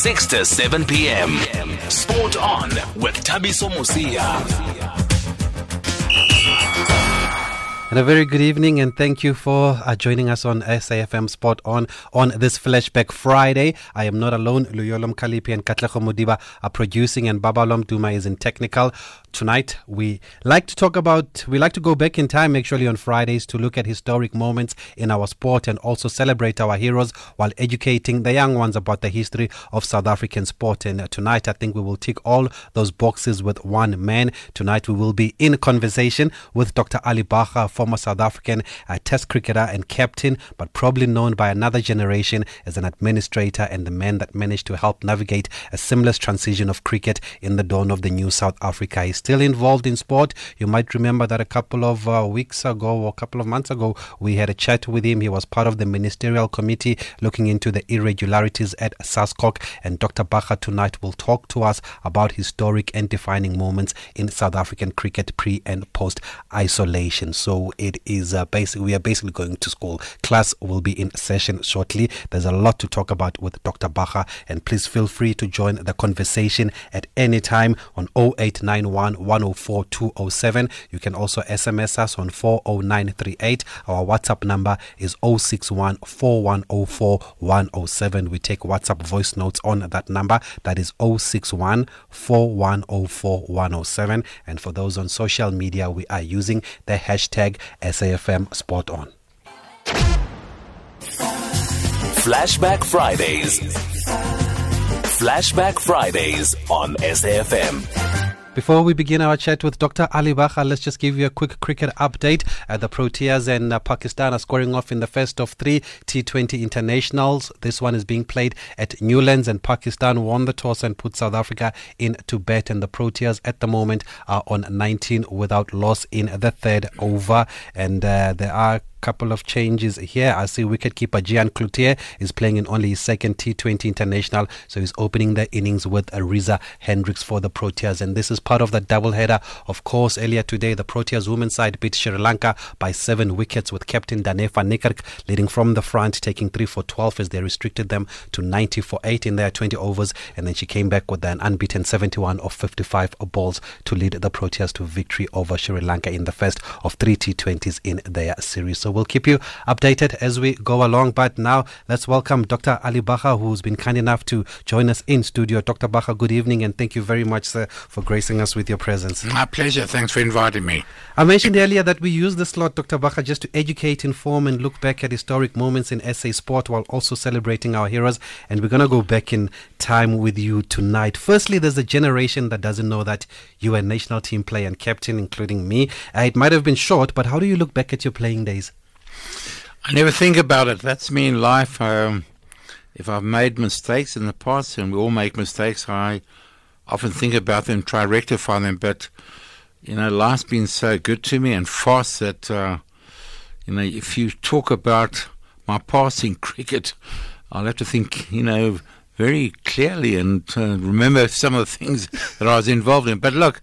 6 to 7 p.m. Sport on with Thabiso Mosia. And a very good evening, and thank you for uh, joining us on SAFM Sport On on this Flashback Friday. I am not alone. Luyolom Kalipi and Katlecho Mudiba are producing, and Babalom Duma is in technical. Tonight, we like to talk about, we like to go back in time actually on Fridays to look at historic moments in our sport and also celebrate our heroes while educating the young ones about the history of South African sport. And uh, tonight, I think we will tick all those boxes with one man. Tonight, we will be in conversation with Dr. Ali Bacher former South African uh, Test cricketer and captain, but probably known by another generation as an administrator and the man that managed to help navigate a seamless transition of cricket in the dawn of the new South Africa. He's still involved in sport. You might remember that a couple of uh, weeks ago or a couple of months ago, we had a chat with him. He was part of the ministerial committee looking into the irregularities at SASCOC. And Dr. Bacher tonight will talk to us about historic and defining moments in South African cricket pre and post isolation. So it is uh, basically we are basically going to school. Class will be in session shortly. There's a lot to talk about with Dr. Bacher, and please feel free to join the conversation at any time on 0891 104 207. You can also SMS us on 40938. Our WhatsApp number is 061 4104 107. We take WhatsApp voice notes on that number. That is 061 4104 107. And for those on social media, we are using the hashtag SAFM Spot On. Flashback Fridays. Flashback Fridays on SAFM. Before we begin our chat with Dr. Ali Bacher, let's just give you a quick cricket update. Uh, the Proteas and uh, Pakistan are scoring off in the first of three T20 internationals. This one is being played at Newlands, and Pakistan won the toss and put South Africa in to bet. And the Proteas at the moment are on 19 without loss in the third over. And uh, there are couple of changes here. I see wicketkeeper Gihahn Cloete is playing in only his second T20 international, so he's opening the innings with Reeza Hendricks for the Proteas. And this is part of the doubleheader. Of course, earlier today, the Proteas women's side beat Sri Lanka by seven wickets with captain Dane van Niekerk leading from the front, taking three for 12 as they restricted them to 90 for 8 in their 20 overs. And then she came back with an unbeaten 71 of 55 balls to lead the Proteas to victory over Sri Lanka in the first of three T20s in their series. So we'll keep you updated as we go along. But now let's welcome Dr. Ali Bacher, who's been kind enough to join us in studio. Dr. Bacher, good evening and thank you very much, sir, for gracing us with your presence. My pleasure. Thanks for inviting me. I mentioned earlier that we use the slot, Dr. Bacher, just to educate, inform, and look back at historic moments in SA sport while also celebrating our heroes. And we're going to go back in time with you tonight. Firstly, there's a generation that doesn't know that you were a national team player and captain, including me. Uh, it might have been short, but how do you look back at your playing days? I never think about it. That's me in life. Um, if I've made mistakes in the past, and we all make mistakes, I often think about them, try to rectify them. But you know, life's been so good to me and fast that uh, you know, if you talk about my past in cricket, I'll have to think, you know, very clearly and uh, remember some of the things that I was involved in. But look,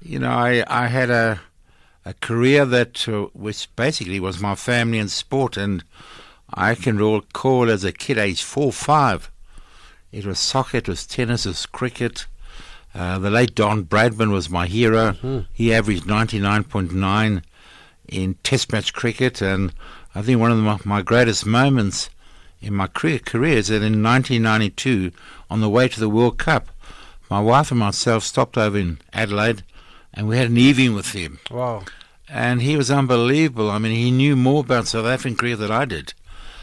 you know, I I had a a career that uh, was basically was my family and sport, and I can recall as a kid, age four, five, it was soccer, it was tennis, it was cricket. Uh, the late Don Bradman was my hero. Mm-hmm. He averaged 99.9 in Test match cricket, and I think one of my, my greatest moments in my career, career is that in 1992, on the way to the World Cup, my wife and myself stopped over in Adelaide and we had an evening with him. Wow. And he was unbelievable. I mean, he knew more about South African cricket than I did.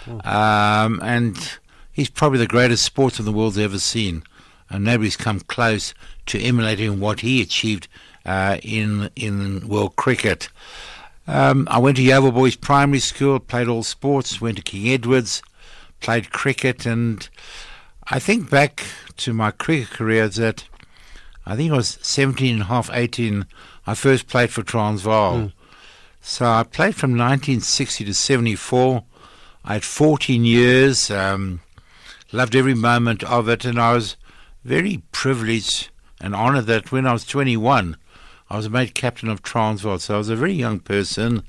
Oh. Um, and he's probably the greatest sportsman the world's ever seen. And nobody's come close to emulating what he achieved uh, in in world cricket. Um, I went to Yeoville Boys Primary School, played all sports, went to King Edwards, played cricket, and I think back to my cricket career that I think I was 17 and a half, 18. I first played for Transvaal. Mm. So I played from 1960 to 74. I had 14 years, um, loved every moment of it, and I was very privileged and honoured that when I was 21, I was made captain of Transvaal. So I was a very young person,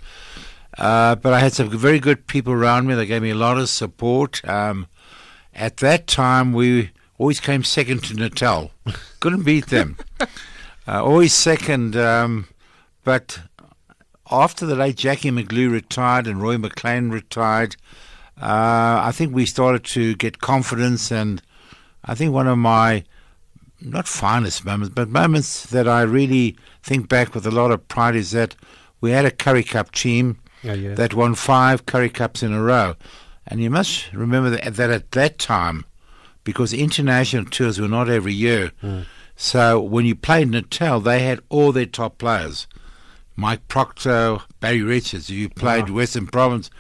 uh, but I had some very good people around me. They gave me a lot of support. Um, at that time, we always came second to Natal. Couldn't beat them. Uh, always second. Um, but after the late Jackie McGlew retired and Roy McLean retired, uh, I think we started to get confidence. And I think one of my, not finest moments, but moments that I really think back with a lot of pride is that we had a Currie Cup team Yeah, yeah. that won five Currie Cups in a row. And you must remember that at that time, because international tours were not every year, so when you played Natal, they had all their top players. Mike Procter, Barry Richards, you played Western Province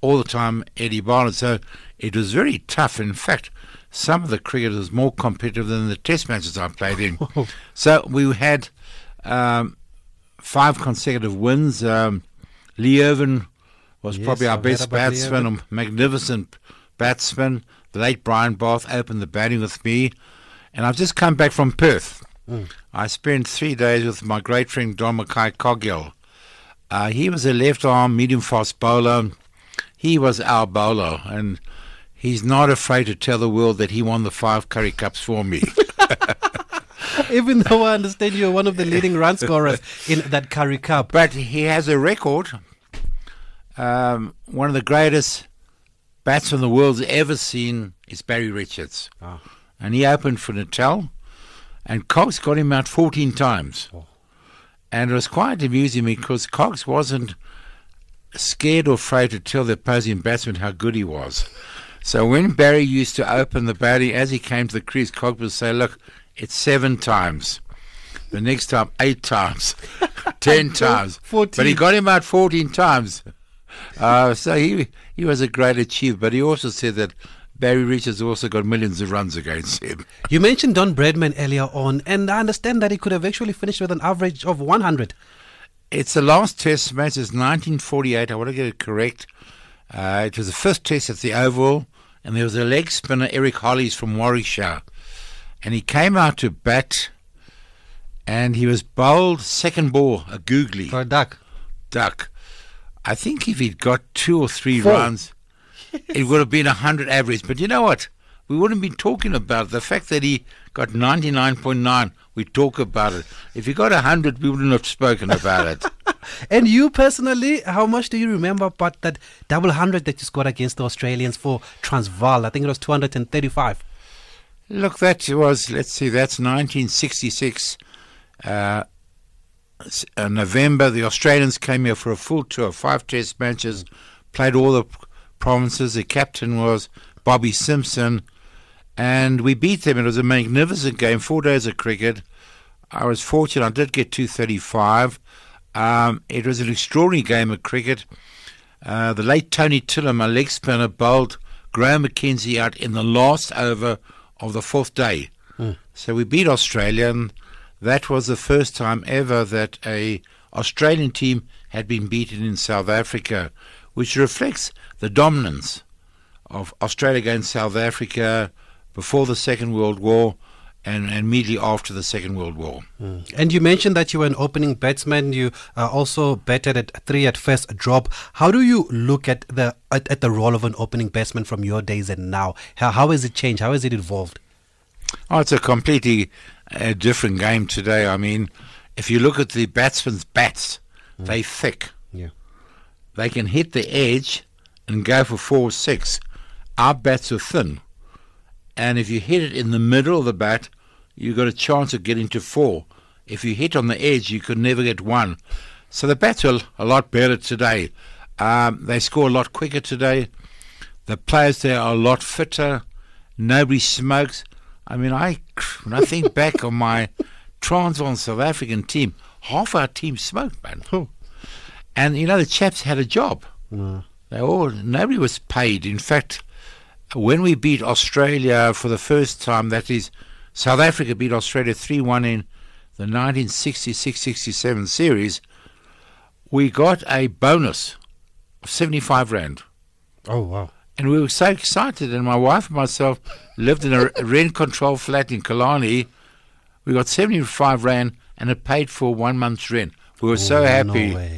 all the time, Eddie Barnett. So it was very tough. In fact, some of the cricket was more competitive than the test matches I played in. so we had um, five consecutive wins. Um, Lee Irvine was Yes, probably our best batsman, a magnificent batsman. The late Brian Bath opened the batting with me, and I've just come back from Perth. I spent three days with my great friend Don Mackay Coetzee. Uh, he was a left arm medium fast bowler. He was our bowler, and he's not afraid to tell the world that he won the five Currie Cups for me. Even though I understand you're one of the leading run scorers in that Currie Cup. But he has a record. Um, one of the greatest batsmen the world's ever seen is Barry Richards. Ah. And he opened for Natal, and Cox got him out 14 times. Oh. And it was quite amusing because Cox wasn't scared or afraid to tell the opposing batsman how good he was. So when Barry used to open the batting, as he came to the crease, Cox would say, Look, it's seven times. The next time, eight times, ten times. 14. But he got him out 14 times. Uh, so he he was a great achiever. But he also said that Barry Richards also got millions of runs against him. You mentioned Don Bradman earlier on, and I understand that he could have actually finished with an average of 100. It's the last test match. It's 1948. I want to get it correct. Uh, it was the first test at the Oval, and there was a leg spinner, Eric Hollies from Warwickshire. And he came out to bat, and he was bowled second ball, a googly For a duck. duck. I think if he'd got two or three Four. runs, it would have been a 100 average. But you know what? We wouldn't be talking about it. The fact that he got 99.9, we talk about it. If he got 100, we wouldn't have spoken about it. And you personally, how much do you remember about that double hundred that you scored against the Australians for Transvaal? I think it was 235. Look, that was, let's see, that's 1966. Uh, uh, November, the Australians came here for a full tour, five test matches, played all the provinces. The captain was Bobby Simpson, and we beat them. It was a magnificent game, four days of cricket. I was fortunate, I did get 235. Um, it was an extraordinary game of cricket. Uh, the late Tony Tiller, my leg spinner, bowled Graham McKenzie out in the last over of the fourth day. So we beat Australia, and that was the first time ever that a Australian team had been beaten in South Africa, which reflects the dominance of Australia against South Africa before the Second World War and, and immediately after the Second World War. And you mentioned that you were an opening batsman. You uh, also batted at three at first drop. How do you look at the at, at the role of an opening batsman from your days and now? How, how has it changed? How has it evolved? Oh, it's a completely uh, different game today. I mean, if you look at the batsmen's bats, they thick. Yeah. They can hit the edge and go for four or six. Our bats are thin. And if you hit it in the middle of the bat, you've got a chance of getting to four. If you hit on the edge, you could never get one. So the bats are a lot better today. Um, they score a lot quicker today. The players there are a lot fitter. Nobody smokes. I mean, I when I think back on my Transvaal South African team, half our team smoked, man. And you know, the chaps had a job. Mm. They all nobody was paid. In fact, when we beat Australia for the first time, that is, South Africa beat Australia three one in the 1966-67 series. We got a bonus of seventy five rand. Oh wow. And we were so excited, and my wife and myself lived in a rent control flat in Killarney. We got 75 Rand and it paid for one month's rent. We were so Oh, happy. No.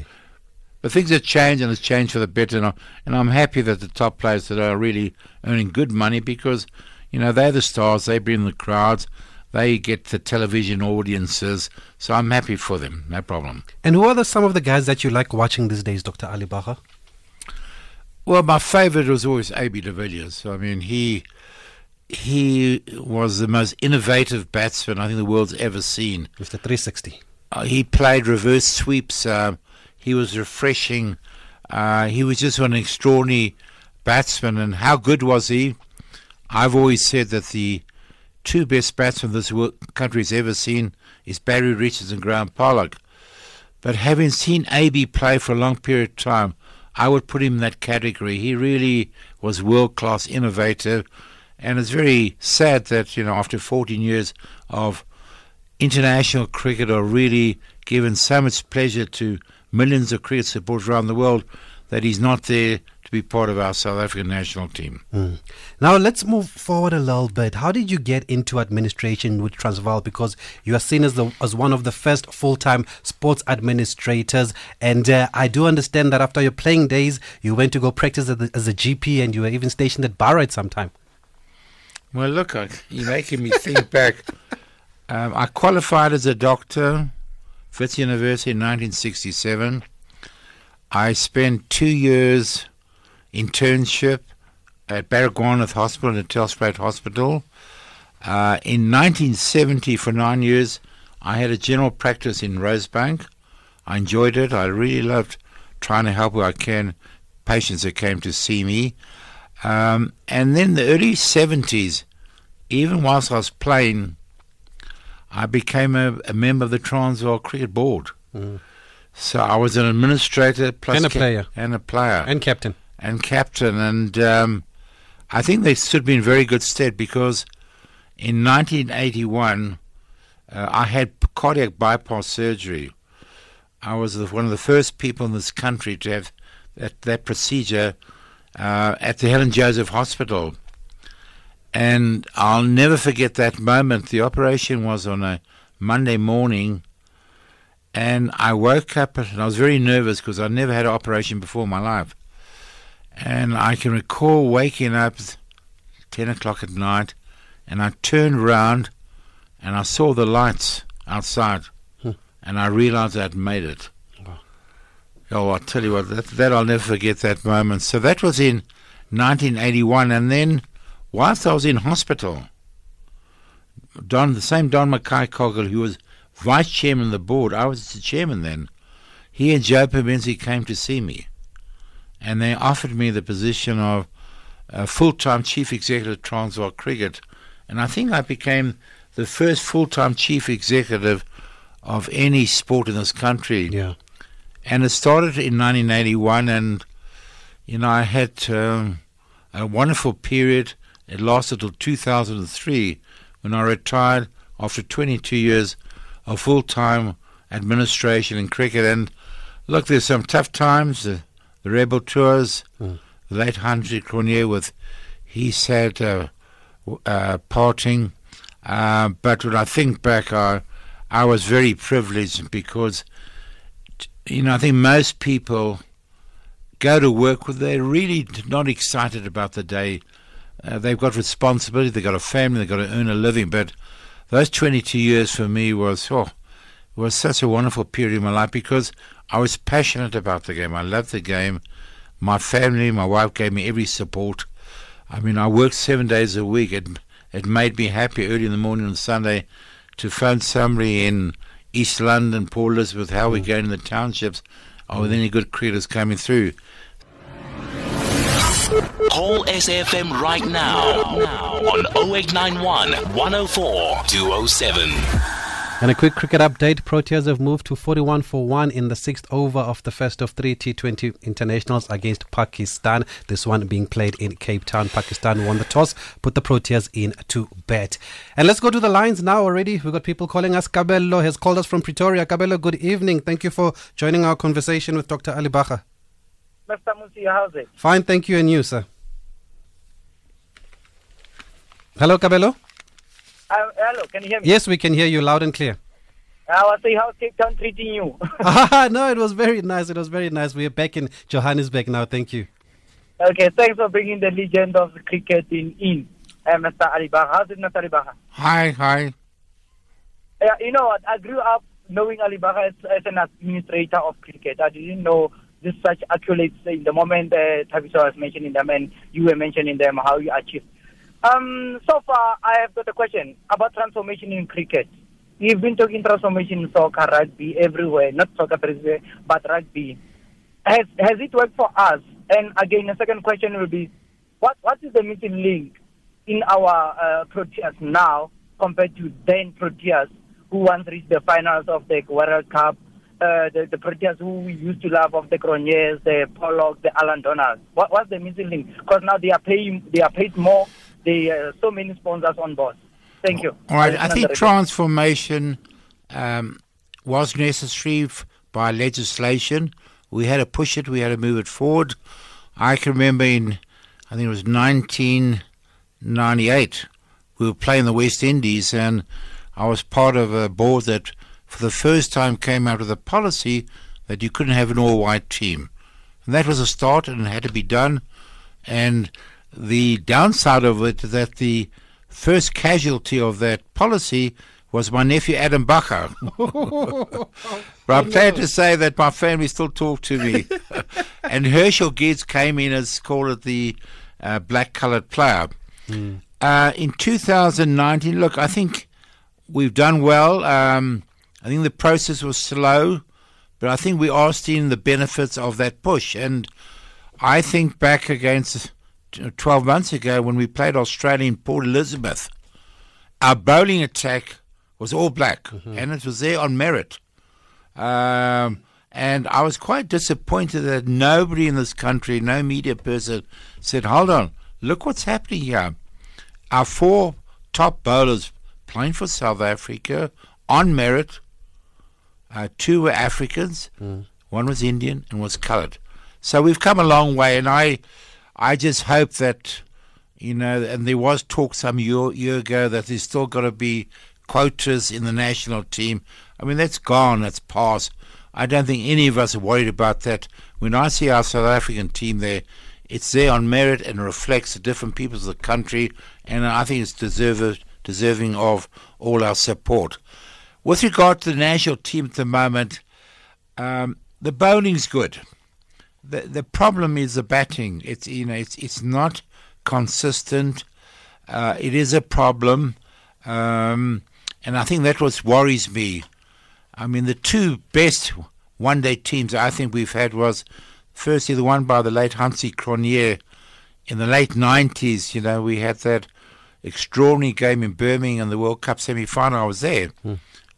But things have changed and it's changed for the better. And I'm, and I'm happy that the top players that are really earning good money because, you know, they're the stars. They bring the crowds. They get the television audiences. So I'm happy for them. No problem. And who are the, some of the guys that you like watching these days, Dr. Ali Bacher? Well, my favorite was always A.B. de Villiers. I mean, he he was the most innovative batsman I think the world's ever seen. With the 360. Uh, he played reverse sweeps. Uh, he was refreshing. Uh, he was just an extraordinary batsman. And how good was he? I've always said that the two best batsmen this country's ever seen is Barry Richards and Graeme Pollock. But having seen AB play for a long period of time, I would put him in that category. He really was world class, innovative, and it's very sad that you know after 14 years of international cricket, or really given so much pleasure to millions of cricket supporters around the world, that he's not there to be part of our South African national team. Mm. Now let's move forward a little bit. How did you get into administration with Transvaal? Because you are seen as the as one of the first full time sports administrators, and uh, I do understand that after your playing days, you went to go practice as a, as a GP, and you were even stationed at Bar at some time. Well, look, you're making me think back. Um, I qualified as a doctor, Wits University in 1967. I spent two years internship at Baragwanath Hospital and Telspruit Hospital. Uh, in 1970, for nine years, I had a general practice in Rosebank. I enjoyed it. I really loved trying to help where I can patients that came to see me. Um, and then the early 70s, even whilst I was playing, I became a, a member of the Transvaal Cricket Board. Mm. So I was an administrator plus and a player and a player and captain and captain, and um, I think they stood me in very good stead because in 1981 uh, I had cardiac bypass surgery. I was one of the first people in this country to have that, that procedure uh, at the Helen Joseph Hospital. And I'll never forget that moment. The operation was on a Monday morning, and I woke up and I was very nervous because I'd never had an operation before in my life. And I can recall waking up 10 o'clock at night, and I turned around and I saw the lights outside, hmm. and I realized I'd made it. Oh, I'll tell you what, that, that I'll never forget that moment. So that was in 1981, and then whilst I was in hospital, Don, the same Don Mackay Coetzee, who was vice chairman of the board, I was the chairman then, he and Joe Pamensky came to see me. And they offered me the position of a full time chief executive of Transvaal Cricket. And I think I became the first full time chief executive of any sport in this country. Yeah. And it started in 1981, and, you know, I had um, a wonderful period. It lasted till 2003 when I retired after 22 years of full time administration in cricket. And look, there's some tough times. The, the Rebel Tours, mm. the late Hendrik Cronje with he said uh, uh, parting. Uh, but when I think back, I, I was very privileged because, you know, I think most people go to work with they're really not excited about the day uh, they've got responsibility, they've got a family, they've got to earn a living. But those 22 years for me was, oh, was such a wonderful period in my life because I was passionate about the game. I loved the game. My family, my wife gave me every support. I mean, I worked seven days a week. It, it made me happy early in the morning on Sunday to phone somebody in East London, Port Elizabeth, how mm. we going in the townships, or oh, with any good cricketers coming through. Call SAFM right now on 0891 104 207. And a quick cricket update. Proteas have moved to 41 for 1 in the sixth over of the first of three T20 internationals against Pakistan. This one being played in Cape Town. Pakistan won the toss, put the Proteas in to bat. And let's go to the lines now already. We've got people calling us. Cabello has called us from Pretoria. Cabello, good evening. Thank you for joining our conversation with Dr. Ali Bacher. Mr. Musi, how's it? Fine, thank you. And you, sir? Hello, Cabello? Uh, hello, can you hear me? Yes, we can hear you loud and clear. I was saying, how's Cape Town treating you? ah, no, it was very nice. It was very nice. We are back in Johannesburg now. Thank you. Okay, thanks for bringing the legend of the cricket in. in. uh, Mr. Ali Bacher. How's it, Mr. Ali Bacher? Hi, hi. Yeah, you know what? I grew up knowing Ali Bacher as, as an administrator of cricket. I didn't know this such accolades in the moment uh, Thabiso was mentioning them and you were mentioning them, how you achieved. Um, so far, I have got a question about transformation in cricket. You've been talking transformation in soccer, rugby, everywhere, not soccer, but rugby. Has, has it worked for us? And again, the second question will be, what, what is the missing link in our uh, Proteas now compared to then Proteas who once reached the finals of the World Cup, uh, the, the Proteas who we used to love of the Cronjes, the Pollock, the Allan Donalds. What, what's the missing link? Because now they are paying, they are paid more. They uh, so many sponsors on board. Thank you. All right, I think transformation um, was necessary f- by legislation. We had to push it, we had to move it forward. I can remember in, I think it was 1998, we were playing the West Indies, and I was part of a board that, for the first time, came out with a policy that you couldn't have an all white team. And that was a start, and it had to be done. And the downside of it is that the first casualty of that policy was my nephew Adam Bacher. but I'm glad to say that my family still talk to me. and Herschelle Gibbs came in as called it the uh, black coloured player. Uh, in 2019, look, I think we've done well. Um, I think the process was slow, but I think we are seeing the benefits of that push. And I think back against 12 months ago when we played Australia in Port Elizabeth, our bowling attack was all black, and it was there on merit. Um, and I was quite disappointed that nobody in this country, no media person, said, Hold on, look what's happening here. Our four top bowlers playing for South Africa on merit. Uh, two were Africans, one was Indian, and was coloured. So we've come a long way, and I, I just hope that, you know, and there was talk some year, year ago that there's still got to be quotas in the national team. I mean, that's gone, that's past. I don't think any of us are worried about that. When I see our South African team there, it's there on merit and reflects the different peoples of the country, and I think it's deserve, deserving of all our support. With regard to the national team at the moment, um, the bowling's good. The the problem is the batting. It's you know it's it's not consistent. Uh, it is a problem, um, and I think that what worries me. I mean, the two best one-day teams I think we've had was firstly the one by the late Hansie Cronje in the late 90s. You know, we had that extraordinary game in Birmingham in the World Cup semi-final. I was there,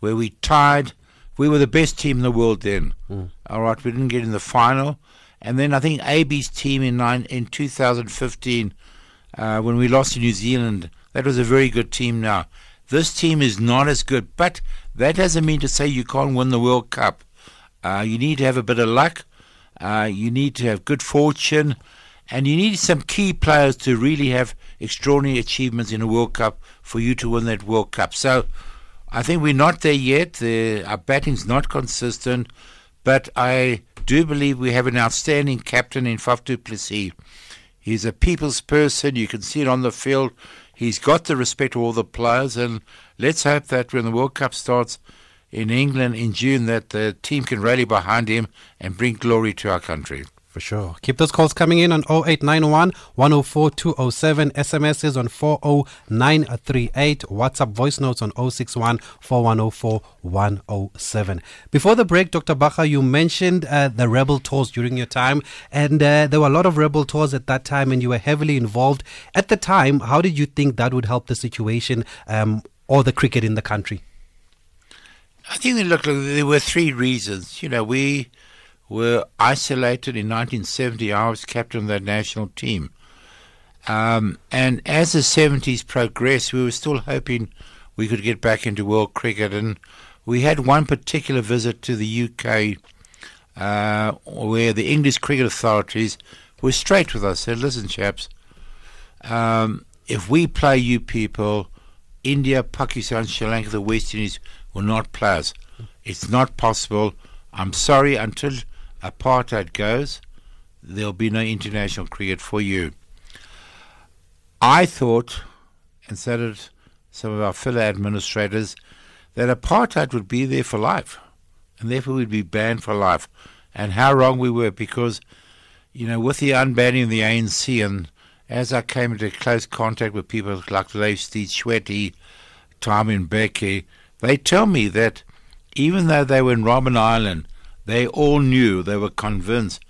where we tied. We were the best team in the world then. All right, we didn't get in the final, and then I think AB's team in nine in 2015 uh, when we lost to New Zealand. That was a very good team. Now, this team is not as good, but that doesn't mean to say you can't win the World Cup. Uh, you need to have a bit of luck. Uh, you need to have good fortune, and you need some key players to really have extraordinary achievements in a World Cup for you to win that World Cup. So, I think we're not there yet. The, our batting's not consistent, but I do believe we have an outstanding captain in Faf du Plessis. He's a people's person. You can see it on the field. He's got the respect of all the players, and let's hope that when the World Cup starts in England in June, that the team can rally behind him and bring glory to our country. For sure. Keep those calls coming in on 0891 104 207. SMS is on 40938. WhatsApp voice notes on 061 4104 107. Before the break, Dr. Bacher, you mentioned uh, the rebel tours during your time, and uh, there were a lot of rebel tours at that time, and you were heavily involved. At the time, how did you think that would help the situation um, or the cricket in the country? I think look, look, there were three reasons. You know, we were isolated in 1970. I was captain of that national team. Um, and as the 70s progressed, we were still hoping we could get back into world cricket. And we had one particular visit to the UK uh, where the English cricket authorities were straight with us, They said, listen, chaps, um, if we play you people, India, Pakistan, Sri Lanka, the West Indies will not play us. It's not possible. I'm sorry, until apartheid goes, there'll be no international cricket for you. I thought and so did some of our fellow administrators, that apartheid would be there for life, and therefore we'd be banned for life. And how wrong we were, because, you know, with the unbanning of the ANC, and as I came into close contact with people like Leif Steve Tshwete, Thabo Mbeki, they tell me that even though they were in Robben Island, they all knew, they were convinced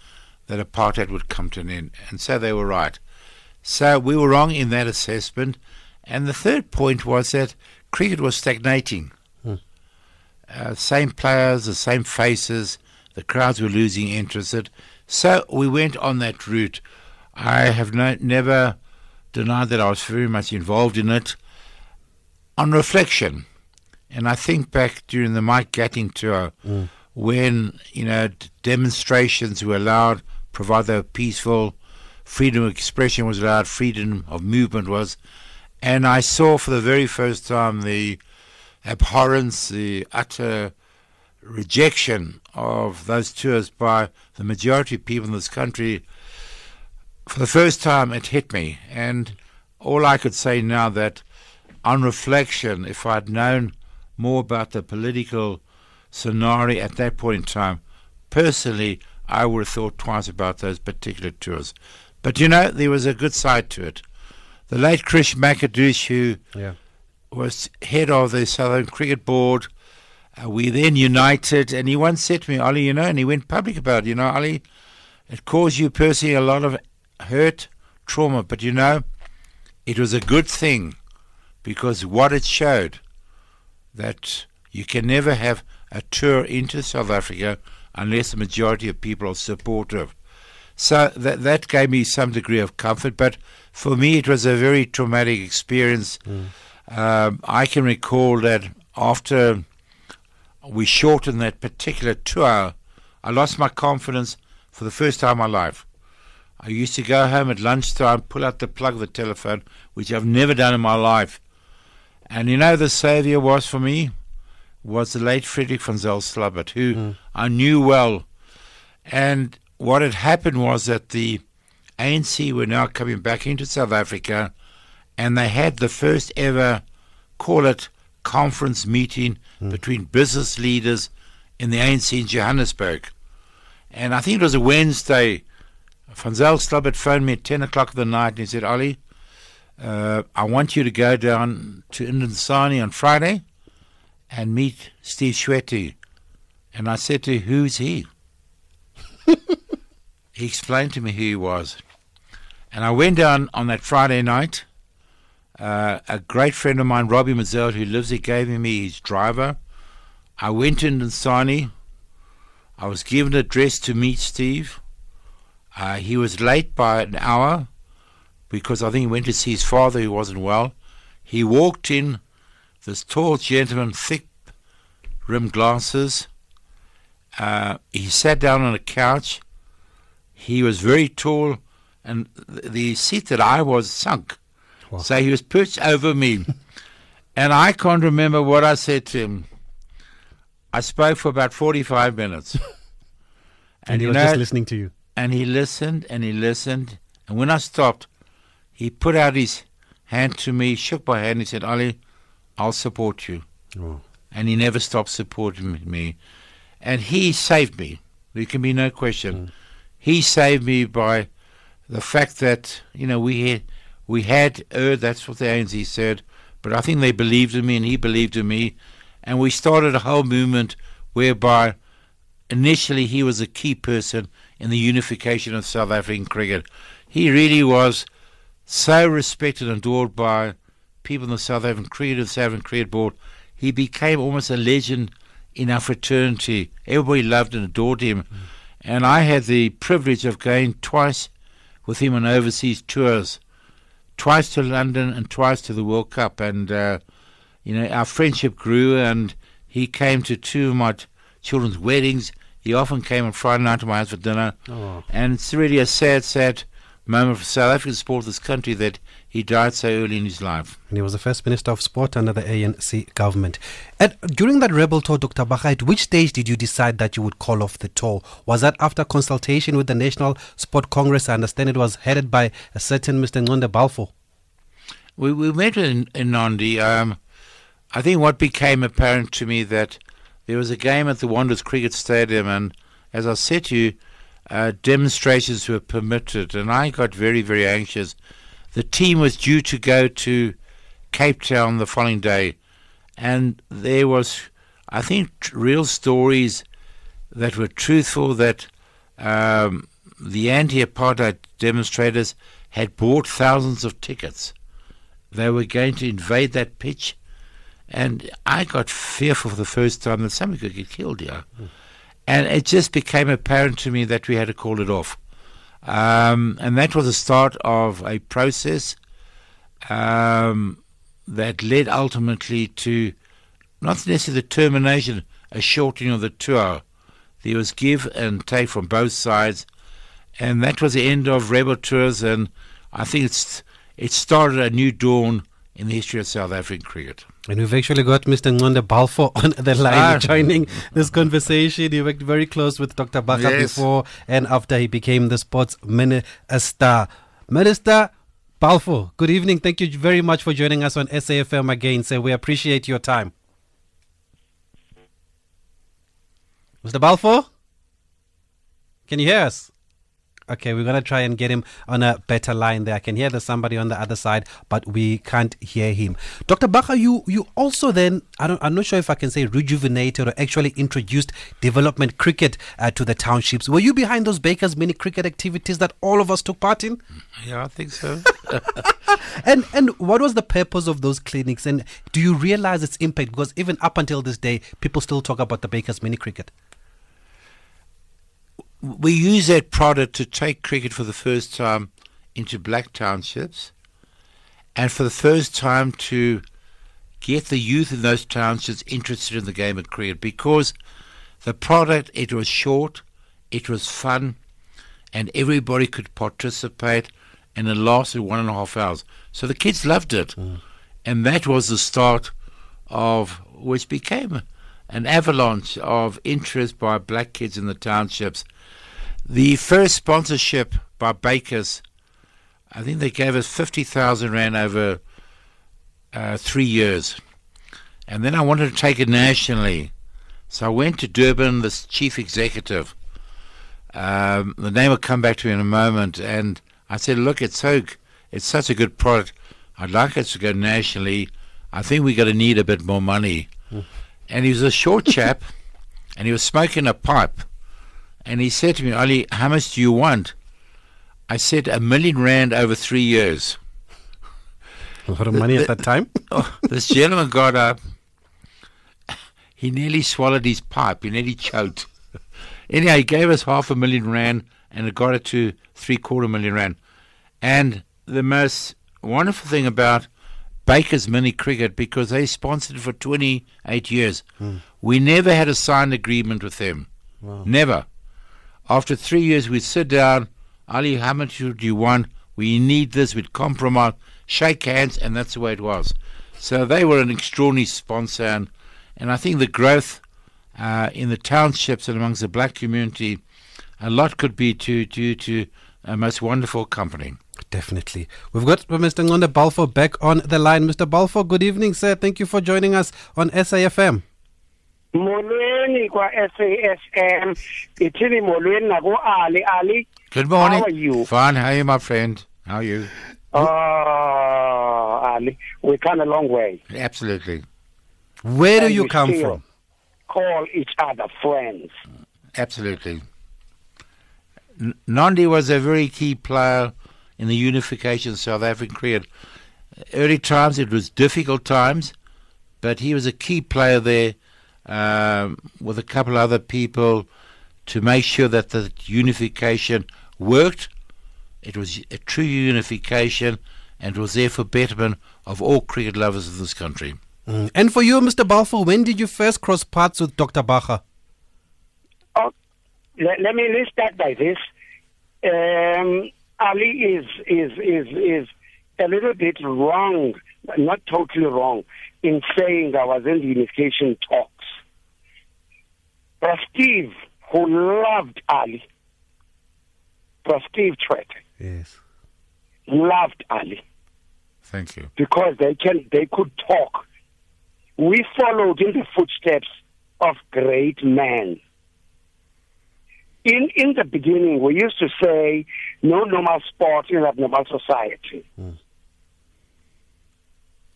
that apartheid would come to an end. And so they were right. So we were wrong in that assessment. And the third point was that cricket was stagnating. Hmm. Uh, same players, the same faces, the crowds were losing interest. So we went on that route. I have no, never denied that I was very much involved in it. On reflection, and I think back during the Mike Gatting tour, when you know demonstrations were allowed, provided they were peaceful, freedom of expression was allowed, freedom of movement was, and I saw for the very first time the abhorrence, the utter rejection of those tours by the majority of people in this country. For the first time, it hit me, and all I could say now that, on reflection, if I'd known more about the political scenario at that point in time, personally, I would have thought twice about those particular tours. But you know, there was a good side to it. The late Krish Mackerdhuj, who Yeah. was head of the Southern Cricket Board. Uh, we then united, and he once said to me, Ali, you know, and he went public about it, you know, Ali, it caused you personally a lot of hurt, trauma, but you know, it was a good thing because what it showed that you can never have a tour into South Africa unless the majority of people are supportive. So that that gave me some degree of comfort, but for me it was a very traumatic experience. Um, I can recall that after we shortened that particular tour, I lost my confidence for the first time in my life. I used to go home at lunchtime, pull out the plug of the telephone, which I've never done in my life. And you know, the savior was for me was the late Frederick van Zyl Slabbert, who I knew well. And what had happened was that the ANC were now coming back into South Africa, and they had the first ever, call it, conference meeting between business leaders in the ANC in Johannesburg. And I think it was a Wednesday. Van Zyl Slabbert phoned me at 10 o'clock of the night and he said, Ali, uh, I want you to go down to Mdantsane on Friday and meet Steve Tshwete. And I said to him, Who's he? he explained to me who he was. And I went down on that Friday night. Uh, a great friend of mine, Robbie Mazel, who lives here, gave me his driver. I went in Mdantsane. I was given a dress to meet Steve. Uh, he was late by an hour because I think he went to see his father who wasn't well. He walked in, this tall gentleman, thick rimmed glasses. Uh, he sat down on a couch. He was very tall, and th- the seat that I was sunk. Wow. So he was perched over me. and I can't remember what I said to him. I spoke for about 45 minutes. And, he you was know, just listening to you. and he listened and he listened. And when I stopped, he put out his hand to me, shook my hand, he said, Ali, I'll support you. Oh. And he never stopped supporting me. And he saved me. There can be no question. Hmm. He saved me by the fact that, you know, we had, we had erred, that's what the ANC said, but I think they believed in me and he believed in me. And we started a whole movement whereby initially he was a key person in the unification of South African cricket. He really was so respected and adored by people in the South African Cricket and South African Cricket Board. He became almost a legend in our fraternity. Everybody loved and adored him. And I had the privilege of going twice with him on overseas tours, twice to London and twice to the World Cup. And, uh, you know, our friendship grew and he came to two of my t- children's weddings. He often came on Friday night to my house for dinner. Oh. And it's really a sad, sad moment for South African sport, this country, that he died so early in his life. And he was the first Minister of Sport under the ANC government. And during that rebel tour, Dr. Bacher, at which stage did you decide that you would call off the tour? Was that after consultation with the National Sport Congress? I understand it was headed by a certain Mr. Ngconde Balfour. We, we met in, in Nandi. Um, I think what became apparent to me that there was a game at the Wanderers Cricket Stadium, and as I said to you, uh, demonstrations were permitted, and I got very, very anxious. The team was due to go to Cape Town the following day, and there was, I think, real stories that were truthful that um, the anti-apartheid demonstrators had bought thousands of tickets. They were going to invade that pitch, and I got fearful for the first time that somebody could get killed here. And it just became apparent to me that we had to call it off. Um, and that was the start of a process um, that led ultimately to not necessarily the termination, a shortening of the tour. There was give and take from both sides, and that was the end of rebel tours. And I think it's it started a new dawn in the history of South African cricket. And we've actually got Mr. Ngconde Balfour on the line Ah. joining this conversation. He worked very close with Dr. Bacher Yes. before and after he became the sports minister. Minister Balfour, good evening. Thank you very much for joining us on SAFM again. So we appreciate your time. Mr. Balfour? Can you hear us? Okay, we're going to try and get him on a better line there. I can hear there's somebody on the other side, but we can't hear him. Dr. Bacher, you, you also then, I don't, I'm not sure if I can say rejuvenated or actually introduced development cricket uh, to the townships. Were you behind those Baker's mini cricket activities that all of us took part in? Yeah, I think so. And and what was the purpose of those clinics? And do you realize its impact? Because even up until this day, people still talk about the Baker's mini cricket. We used that product to take cricket for the first time into black townships and for the first time to get the youth in those townships interested in the game of cricket because the product it was short it was fun and everybody could participate and it lasted one and a half hours. So the kids loved it. Mm. And that was the start of which became an avalanche of interest by black kids in the townships the first sponsorship by Bakers, I think they gave us 50,000 Rand over uh, three years. And then I wanted to take it nationally. So I went to Durban, the chief executive. Um, the name will come back to me in a moment. And I said, look, it's, so, it's such a good product. I'd like us to go nationally. I think we're going to need a bit more money. And he was a short chap, and he was smoking a pipe. And he said to me, Ali, how much do you want? I said, a million rand over three years. A lot of money at that time. Oh, this gentleman got up. He nearly swallowed his pipe. He nearly choked. Anyhow, he gave us half a million rand and it got it to three quarter million rand. And the most wonderful thing about Baker's Mini Cricket, because they sponsored for 28 years, we never had a signed agreement with them. Never. After three years, we'd sit down. Ali, how much do you want? We need this. We'd compromise, shake hands, and that's the way it was. So they were an extraordinary sponsor, and, and I think the growth uh, in the townships and amongst the black community, a lot could be due to, to a most wonderful company. Definitely. We've got Mr. Ngconde Balfour back on the line. Mr. Balfour, good evening, sir. Thank you for joining us on SAFM. molweni kwa-SAFM ithini molweni nako-ali ali Good morning. How are you? Fine. How are you, my friend? How are you? oh ali we come a long way Absolutely. Where do And you come from? call each other friends Absolutely. N- Nandi was a very key player in the unification of South African cricket. Early times, it was difficult times, but he was a key player there um, with a couple other people to make sure that the unification worked. It was a true unification and was there for betterment of all cricket lovers of this country. Mm. And for you, Mr. Balfour, when did you first cross paths with Dr. Bacher? oh, let, let me let's start by this um, ali is is is is a little bit wrong not totally wrong in saying I was in the unification talks Brother Steve, who loved Ali, Brother Steve Yes. loved Ali. Thank you. because they can they could talk. We followed in the footsteps of great men. In in the beginning, we used to say, "No normal sport in abnormal society."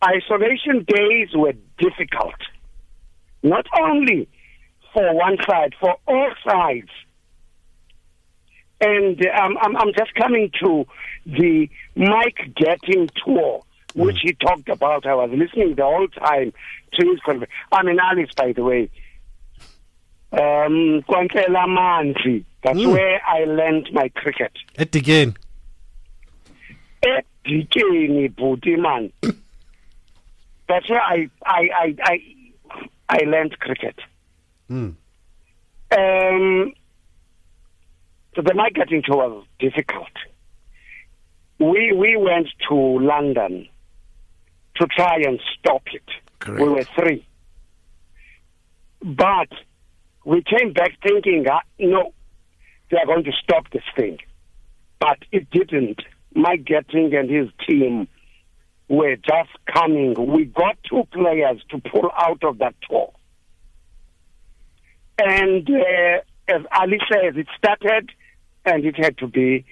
Isolation days were difficult, not only for one side, for all sides. And um, I'm, I'm just coming to the Mike Gatting tour, which he talked about. I was listening the whole time to his conversation. I'm in Alice, by the way. Um, Kwantlela Manzi. That's Mm. where I learned my cricket. Again. Edikeni bhuti man. That's where I I I I, I learned cricket. Mm. Um, so the Mike Gatting to was difficult. We we went to London to try and stop it. Correct. We were three, but we came back thinking, uh, no, they are going to stop this thing, but it didn't. Mike Gatting and his team were just coming. We got two players to pull out of that tour. And uh, as Ali says, it started and it had to be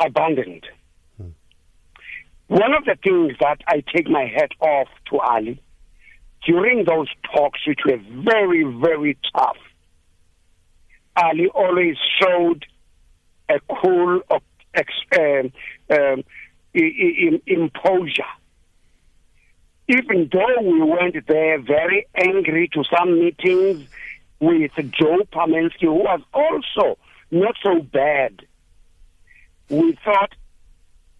abandoned. One of the things that I take my hat off to Ali during those talks, which were very, very tough, Ali always showed a cool uh, ex, um, um, imposure. Even though we went there very angry to some meetings with Joe Pamensky, who was also not so bad, we thought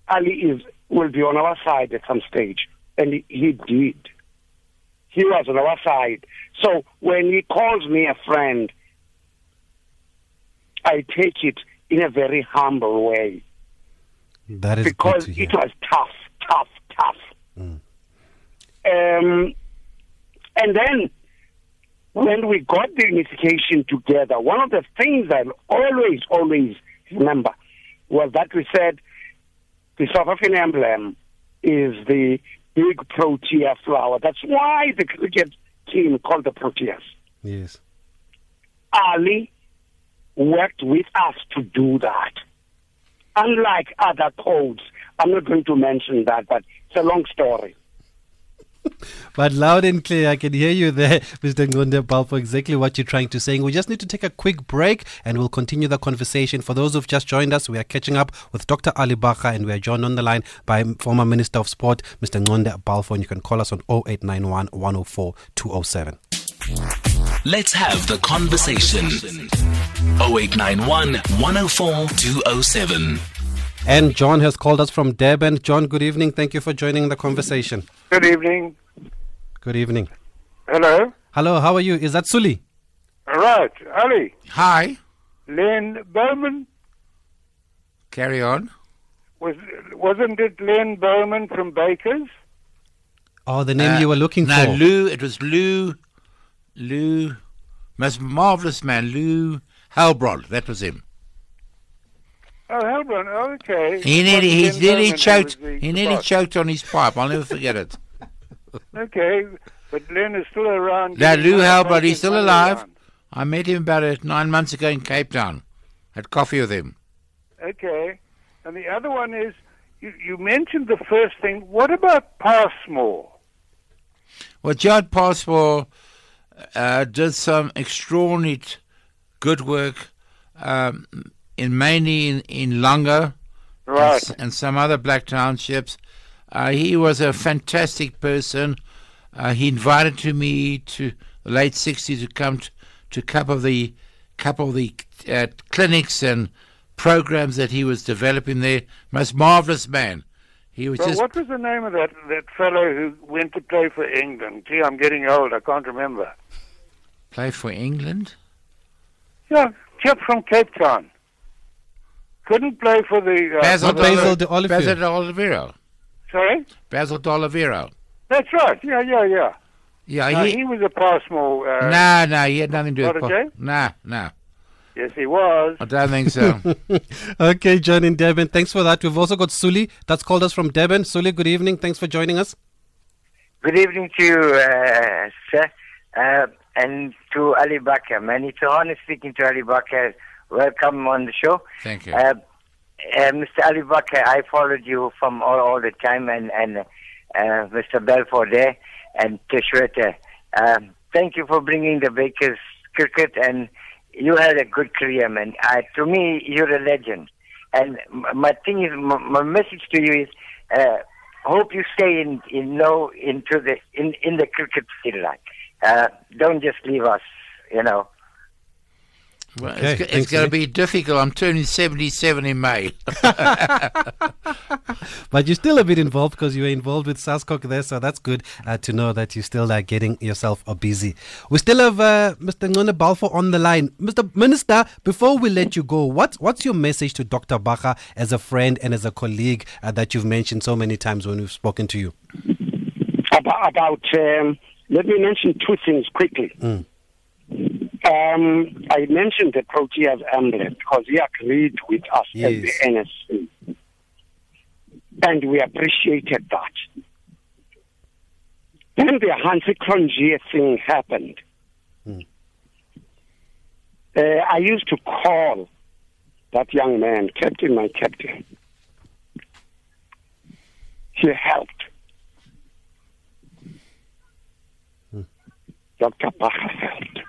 Ali is will be on our side at some stage, and he did. He was on our side. So when he calls me a friend, I take it in a very humble way That is because good to hear. it was tough, tough, tough. Um, and then when we got the unification together, one of the things I always, always remember was that we said the South African emblem is the big Protea flower. That's why the cricket team called the Proteas. Yes. Ali worked with us to do that. Unlike other codes, I'm not going to mention that, but it's a long story. But loud and clear, I can hear you there, Mr. Ngconde Balfour, exactly what you're trying to say. We just need to take a quick break and we'll continue the conversation. For those who've just joined us, we are catching up with Dr. Ali Bacher and we are joined on the line by former Minister of Sport, Mr. Ngconde Balfour. And you can call us on 0891 104 207. Let's have the conversation. 0891 104 207. And John has called us from Durban. John, good evening. Thank you for joining the conversation. Good evening. Good evening. Hello. Hello, how are you? Is that Suli? All right, Ali. Hi. Len Bowman Carry on. was wasn't it Len Bowman from Bakers? Oh, the name Uh, you were looking no, for. Lou. It was Lou. Lou. Most marvelous man, Lou Halbrod. That was him. Oh, Helbrun. Oh, okay. He nearly, he nearly choked. He nearly choked on his pipe. I'll never forget it. Okay, but Len is still around. Now, Lou back he's still alive. around. I met him about uh, nine months ago in Cape Town. Had coffee with him. Okay, and the other one is you, you mentioned the first thing. What about Passmore? Well, Judd Passmore uh, did some extraordinary good work um, in mainly in, in and, Right. s- and some other black townships. Uh, he was a fantastic person. Uh, he invited to me to the late 60s to come t- to a couple of the couple of the uh, clinics and programs that he was developing there. Most marvelous man. He was Well, just what was the name of that that fellow who went to play for England? Gee, I'm getting old. I can't remember. play for England. Yeah, chap from Cape Town. Couldn't play for the. Uh, Basil, Not Basil D'Oliveira. Basil D'Oliveira. Sorry, Basil D'Oliveira. that's right. Yeah, yeah, yeah. Yeah, No, he, he was a Passmore. Uh, nah, nah, he had nothing to do Not with a po- J? Nah, nah. Yes, he was. I don't think so. okay, John in Devon, thanks for that. We've also got Suli that's called us from Devon. Suli, good evening. Thanks for joining us. Good evening to you, uh, sir, uh, and to Ali Bacher. Man, it's an honor speaking to Ali Bacher. Welcome on the show. Thank you. Uh, uh, Mr. Ali Bacher, I followed you from all, all the time, and, and uh, Mr. Balfour there, and Tshwete. Um, thank you for bringing the Bakers cricket, and you had a good career, man. Uh, to me, you're a legend. And my thing is, m- my message to you is, uh, hope you stay in, in know into the in in the cricket field. Like, uh, don't just leave us, you know. Well, Okay, it's, it's going to be difficult. I'm turning 77 in May. But you're still a bit involved because you were involved with SASCOC there, so that's good uh, to know that you're still uh, getting yourself uh, busy. We still have uh, Mr. Ngconde Balfour on the line. Mr. Minister, before we let you go, what's, what's your message to Dr. Bacher as a friend and as a colleague uh, that you've mentioned so many times when we've spoken to you? about, about um, let me mention two things quickly. Mm. Um, I mentioned the Proteas emblem because he agreed with us as the NSC. And we appreciated that. Then the Hansie Cronje thing happened. Mm. Uh, I used to call that young man, Captain, my captain. He helped. Dr. Bacher helped.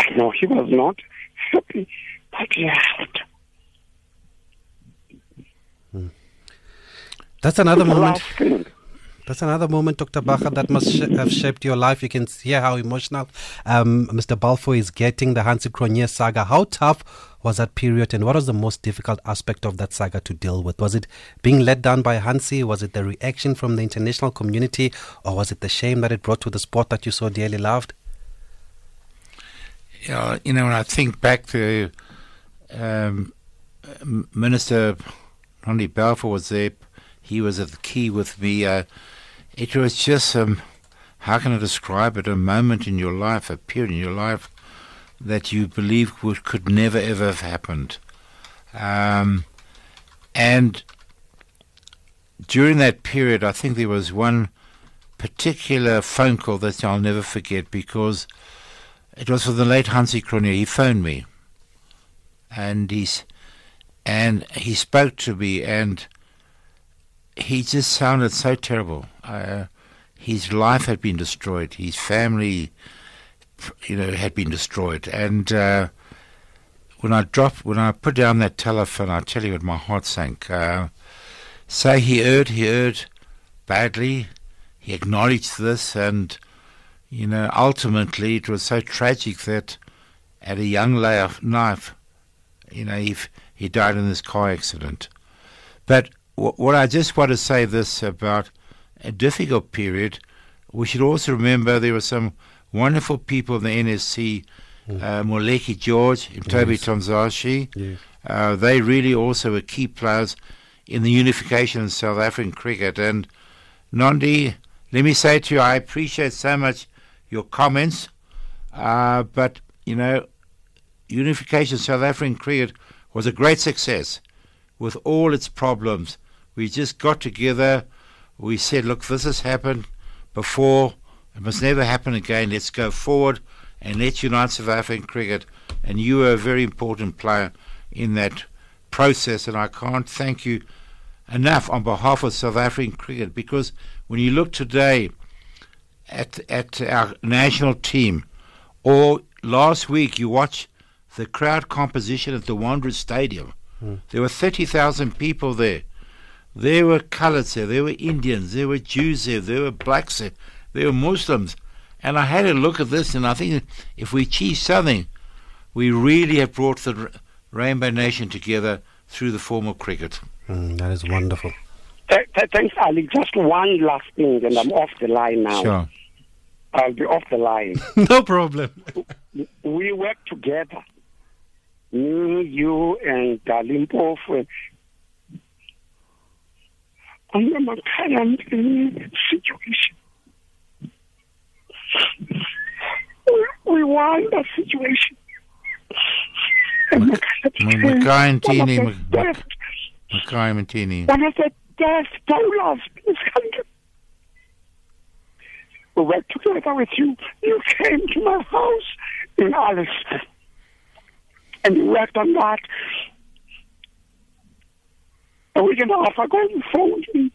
I know he was not happy, but he helped. That's another The moment. That's another moment, Dr. Bacher, that must sh- have shaped your life. You can hear how emotional um, Mr. Balfour is getting the Hansie Cronje saga. How tough was that period, and what was the most difficult aspect of that saga to deal with? Was it being let down by Hansie? Was it the reaction from the international community? Or was it the shame that it brought to the sport that you so dearly loved? Know, you know, when I think back to um, Minister Ronnie Balfour was there, he was at the key with me. Uh, it was just, um, how can I describe it, a moment in your life, a period in your life that you believe would, could never ever have happened. Um, and during that period, I think there was one particular phone call that I'll never forget because it was for the late Hansie Cronje. He phoned me, and he's and he spoke to me, and he just sounded so terrible. Uh, his life had been destroyed. His family, you know, had been destroyed. And uh, when I dropped, when I put down that telephone, I tell you, what, my heart sank. Uh, so he erred. He erred badly. He acknowledged this, and you know, ultimately it was so tragic that at a young life, life you know, he, he died in this car accident. But w- what I just want to say this about a difficult period, we should also remember there were some wonderful people in the NSC, uh, Mluleki George, and Toby Yes. Tonzashi. Yes. Uh, they really also were key players in the unification of South African cricket. And Nondi, let me say to you, I appreciate so much your comments, uh, but you know, unification South African cricket was a great success with all its problems. We just got together, we said, look, this has happened before, it must never happen again. Let's go forward and let's unite South African cricket. And you were a very important player in that process, and I can't thank you enough on behalf of South African cricket because when you look today at at our national team, or last week you watch the crowd composition at the Wanderers Stadium. There were thirty thousand people there. There were coloureds there, there were Indians, there were Jews there, there were blacks there, there were Muslims. And I had a look at this, and I think if we achieve something, we really have brought the Rainbow Nation together through the form of cricket. Mm, that is wonderful. Th- th- thanks, Ali. Just one last thing, and I'm off the line now. Sure. I'll be off the line. no problem. we work together. Me, you, and uh, Limpopo. On the current situation. We, we want the situation. And became one of the best, Makhaya Ntini. one of the best bowlers in this country. We worked together with you. You came to my house in Alice. And you worked on that. A week and a half ago, you phoned me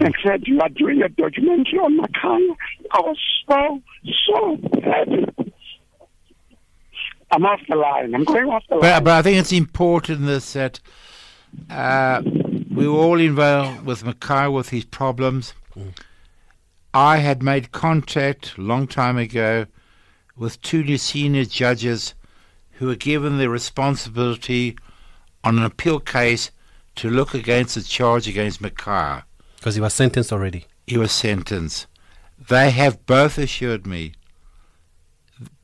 and said you are doing a documentary on Makhaya. I was so, so happy. I'm off the line. I'm going off the line. But, but I think it's important this that uh, we were all involved with Makhaya with his problems. I had made contact long time ago with two new senior judges who were given the responsibility on an appeal case to look against the charge against Makhaya. Because he was sentenced already. He was sentenced. They have both assured me,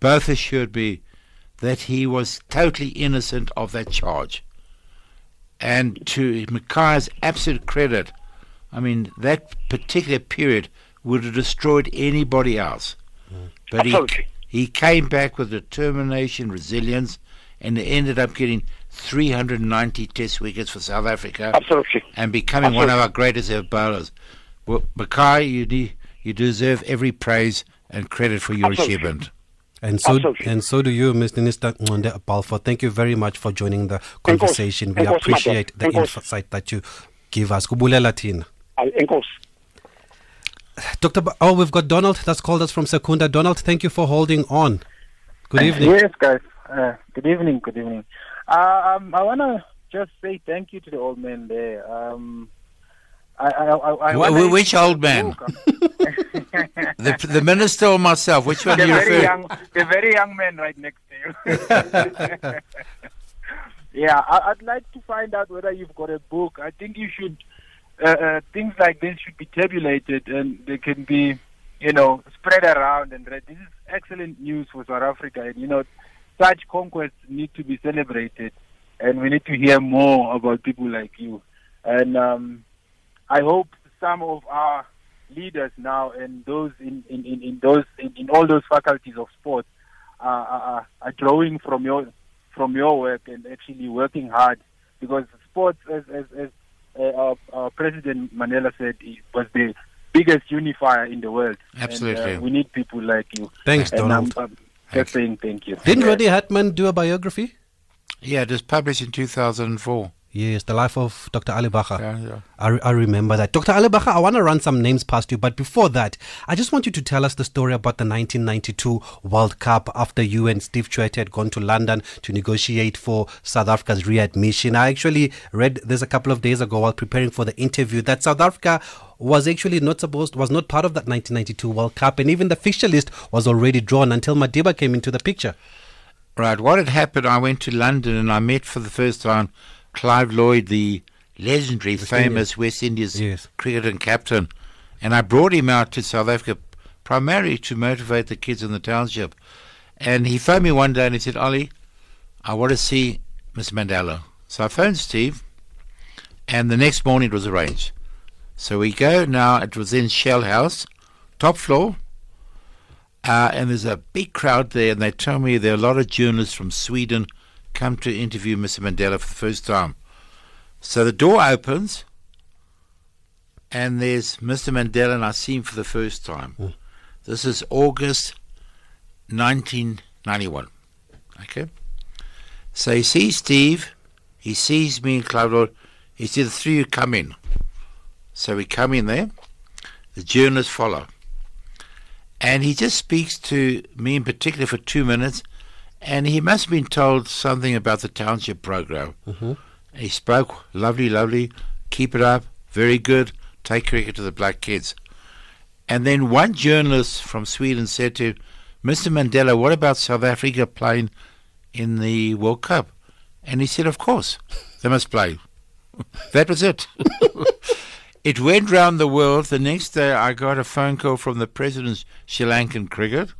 both assured me that he was totally innocent of that charge. And to Makhaya's absolute credit, I mean, that particular period would have destroyed anybody else. But he, Absolutely. he came back with determination, resilience, and ended up getting 390 test wickets for South Africa Absolutely. and becoming one of our greatest ever bowlers. Well, Makhaya, you, de- you deserve every praise and credit for your Absolutely. achievement. And so, Absolutely. and so do you, Mr. Minister Ngconde Balfour. Thank you very much for joining the Enkosi. conversation. We Enkosi, appreciate the madam. Insight that you give us. Kubulela thina. Uh, Enkosi. Dr. Ba- oh, we've got Donald that's called us from Secunda. Donald, thank you for holding on. Good evening. Yes, guys. Uh, good evening. Good evening. Uh, um, I want to just say thank you to the old man there. Um, I, I, I, I Wh- which old man? The, the minister or myself? Which one the do you very refer? young, the very young man right next to you. yeah, I, I'd like to find out whether you've got a book. I think you should. Uh, uh, things like this should be tabulated and they can be, you know, spread around. And read. this is excellent news for South Africa. And you know, such conquests need to be celebrated, and we need to hear more about people like you. And um, I hope some of our leaders now and those in, in, in, in those in, in all those faculties of sport are, are, are drawing from your from your work and actually working hard because sports as as, as uh, our, our president Mandela said he was the biggest unifier in the world Absolutely. and, uh, we need people like you Thanks, and Donald. I'm, I'm just saying thank you Didn't Yeah. Roddy Hartman do a biography? Yeah, it was published in 2004. Yes, the life of Dr. Ali Bacher. Yeah, yeah. I, re- I remember that. Dr. Ali Bacher, I want to run some names past you, but before that, I just want you to tell us the story about the 1992 World Cup after you and Steve Tshwete had gone to London to negotiate for South Africa's readmission. I actually read this a couple of days ago while preparing for the interview that South Africa was actually not supposed, was not part of that 1992 World Cup, and even the fixture list was already drawn until Madiba came into the picture. Right. What had happened, I went to London and I met for the first time Clive Lloyd, the legendary, famous West Indies Yes. cricketer and captain. And I brought him out to South Africa primarily to motivate the kids in the township. And he phoned me one day and he said, Ollie, I want to see Miss Mandela. So I phoned Steve, and the next morning it was arranged. So we go now, it was in Shell House, top floor, uh, and there's a big crowd there, and they tell me there are a lot of journalists from Sweden come to interview Mr. Mandela for the first time. So the door opens, and there's Mr. Mandela, and I see him for the first time. Hmm. This is August 1991. Okay? So he sees Steve, he sees me and Lloyd, he said, the three of you come in. So we come in there, the journalists follow. And he just speaks to me in particular for two minutes, and he must have been told something about the township program. Mm-hmm. He spoke, lovely, lovely, keep it up, very good, take cricket to the black kids. And then one journalist from Sweden said to him, Mr. Mandela, what about South Africa playing in the World Cup? And he said, Of course, they must play. that was it. it went round the world. The next day, I got a phone call from the president's Sri Lankan cricket.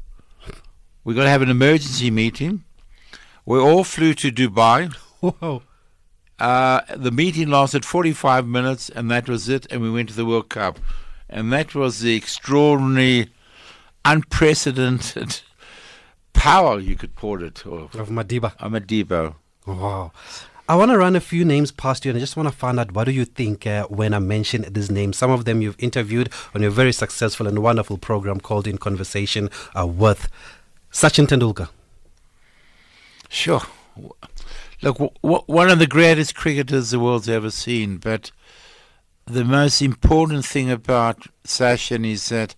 We're going to have an emergency meeting. We all flew to Dubai. Whoa. Uh, the meeting lasted 45 minutes, and that was it. And we went to the World Cup, and that was the extraordinary, unprecedented power, you could call it, or Of Madiba. Amadibo. Wow. I want to run a few names past you and I just want to find out what do you think uh, when I mention these names. Some of them you've interviewed on your very successful and wonderful program called In Conversation uh, with Sachin Tendulkar. Sure. Look, w- w- one of the greatest cricketers the world's ever seen, but the most important thing about Sachin is that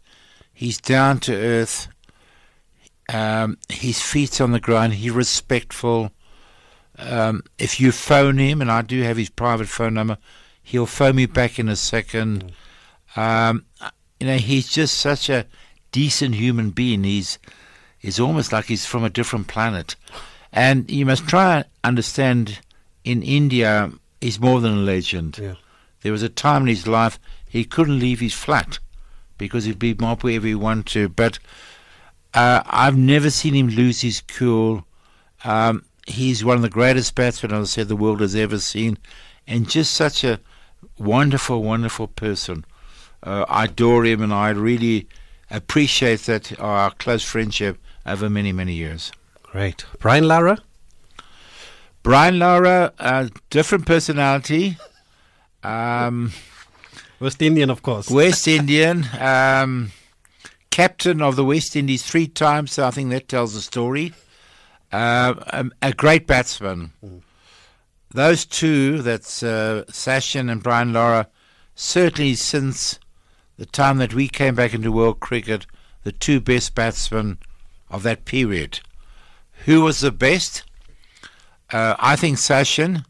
he's down to earth. Um, his feet's on the ground. He's respectful. Um, if you phone him, and I do have his private phone number, he'll phone me back in a second. Um, you know, he's just such a decent human being. He's he's almost like he's from a different planet. And you must try and understand in India, he's more than a legend. Yeah. There was a time in his life he couldn't leave his flat because he'd be mobbed wherever he wanted to. But uh, I've never seen him lose his cool. Um, he's one of the greatest batsmen, as I said, the world has ever seen, and just such a wonderful, wonderful person. Uh, I adore him, and I really appreciate that our close friendship over many, many years. Great. Brian Lara? Brian Lara, uh, different personality. Um, West Indian, of course. West Indian, um, captain of the West Indies three times. So I think that tells the story. Uh, um, a great batsman. Those two, that's uh, Sachin and Brian Lara, certainly since the time that we came back into world cricket, the two best batsmen of that period. Who was the best? Uh, I think Sachin.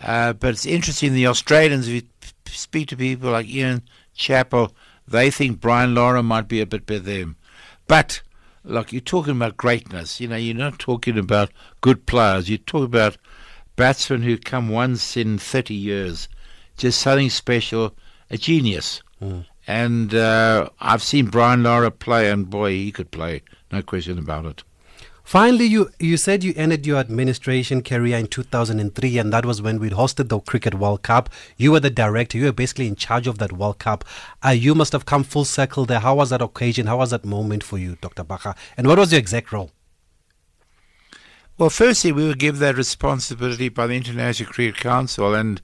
Uh, but it's interesting, the Australians, if you speak to people like Ian Chappell, they think Brian Lara might be a bit better than him. But, look, you're talking about greatness. You know, you're not talking about good players. You're talking about batsmen who come once in 30 years. Just something special, a genius. And uh, I've seen Brian Lara play, and boy, he could play. No question about it. Finally, you, you said you ended your administration career in 2003, and that was when we hosted the Cricket World Cup. You were the director. You were basically in charge of that World Cup. Uh, you must have come full circle there. How was that occasion? How was that moment for you, Dr. Bacher? And what was your exact role? Well, firstly, we were given that responsibility by the International Cricket Council, and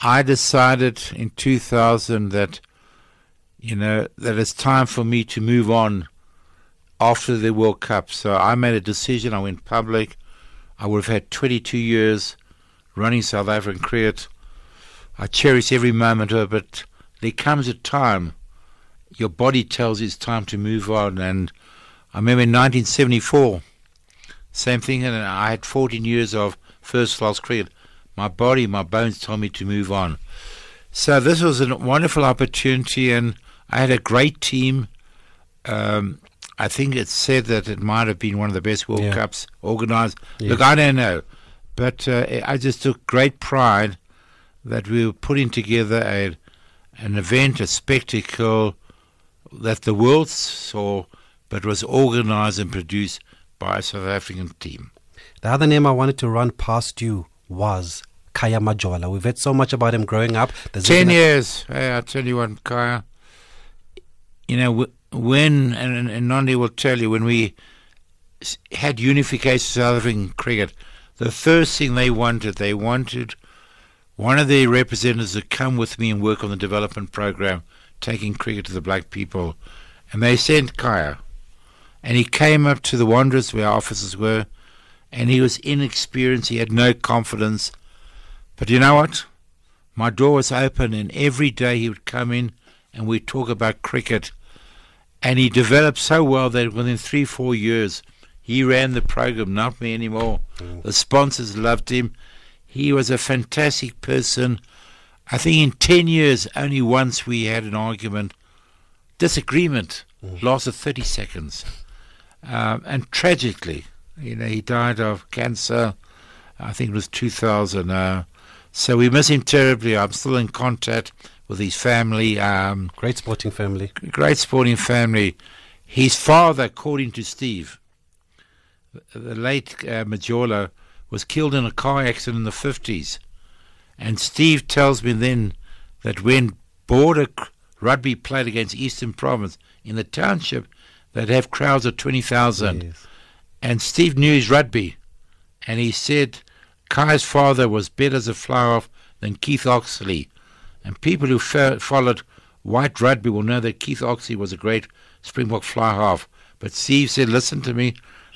I decided in 2000 that, you know, that it's time for me to move on after the World Cup. So I made a decision. I went public. I would have had 22 years running South African cricket. I cherish every moment of it, but there comes a time your body tells it's time to move on. And I remember in 1974, same thing, and I had 14 years of first class cricket. My body, my bones told me to move on. So this was a wonderful opportunity, and I had a great team. Um, I think it's said that it might have been one of the best World Yeah. Cups organized. Look, I don't know, but uh, I just took great pride that we were putting together a an event, a spectacle that the world saw, but was organized and produced by a South African team. The other name I wanted to run past you was Khaya Majola. We've heard so much about him growing up. There's Ten years. Hey, I tell you what, Khaya. You know when, and, and- and Nandi will tell you, when we had unification of South African cricket, the first thing they wanted, they wanted one of their representatives to come with me and work on the development program, taking cricket to the black people, and they sent Khaya, and he came up to the Wanderers where our offices were, and he was inexperienced. He had no confidence. But you know what? My door was open, and every day he would come in and we'd talk about cricket. And he developed so well that within three, four years, he ran the program, not me anymore. The sponsors loved him. He was a fantastic person. I think in 10 years, only once we had an argument, disagreement, lasted 30 seconds. Um, and tragically, you know, he died of cancer. I think it was 2000. Uh, so we miss him terribly. I'm still in contact with his family. Um, Great sporting family. great sporting family. His father, according to Steve, the late uh, Majola, was killed in a car accident in the 50s. And Steve tells me then that when border rugby played against Eastern Province in the township, they'd have crowds of 20,000. Yes. and Steve knew his rugby, and he said Kai's father was better as a fly off than Keith Oxlee, and people who followed white rugby will know that Keith Oxlee was a great Springbok fly half. But Steve said, "Listen to me,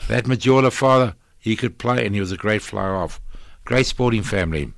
that Majola father, he could play, and he was a great fly half, great sporting family."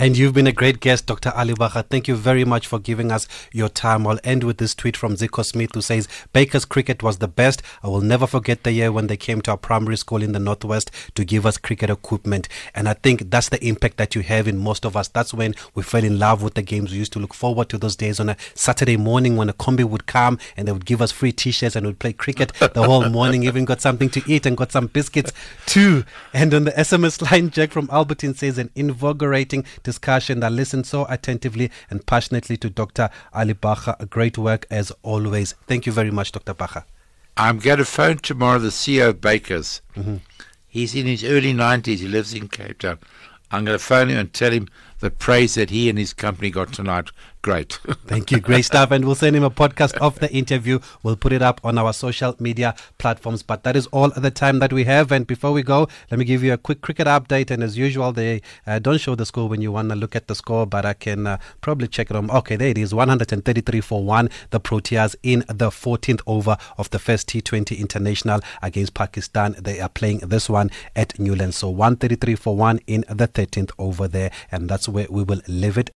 And you've been a great guest, Dr. Ali Bacher. Thank you very much for giving us your time. I'll end with this tweet from Zico Smith who says, Baker's cricket was the best. I will never forget the year when they came to our primary school in the Northwest to give us cricket equipment. And I think that's the impact that you have in most of us. That's when we fell in love with the games. We used to look forward to those days on a Saturday morning when a combi would come and they would give us free t-shirts and we'd play cricket the whole morning. Even got something to eat and got some biscuits too. And on the SMS line, Jack from Albertine says, an invigorating discussion. that listened so attentively and passionately to Dr. Ali Bacher. Great work as always. Thank you very much, Dr. Bacher. I'm going to phone tomorrow the CEO of Bakers. Mm-hmm. He's in his early 90s. He lives in Cape Town. I'm going to phone him and tell him the praise that he and his company got tonight. Great. Thank you. Great stuff. And we'll send him a podcast of the interview. We'll put it up on our social media platforms. But that is all the time that we have. And before we go, let me give you a quick cricket update. And as usual, they uh, don't show the score when you want to look at the score, but I can uh, probably check it on. Okay, there it is 133 for 1. The Proteas in the 14th over of the first T20 international against Pakistan. They are playing this one at Newlands. So 133 for 1 in the 13th over there. And that's where we will leave it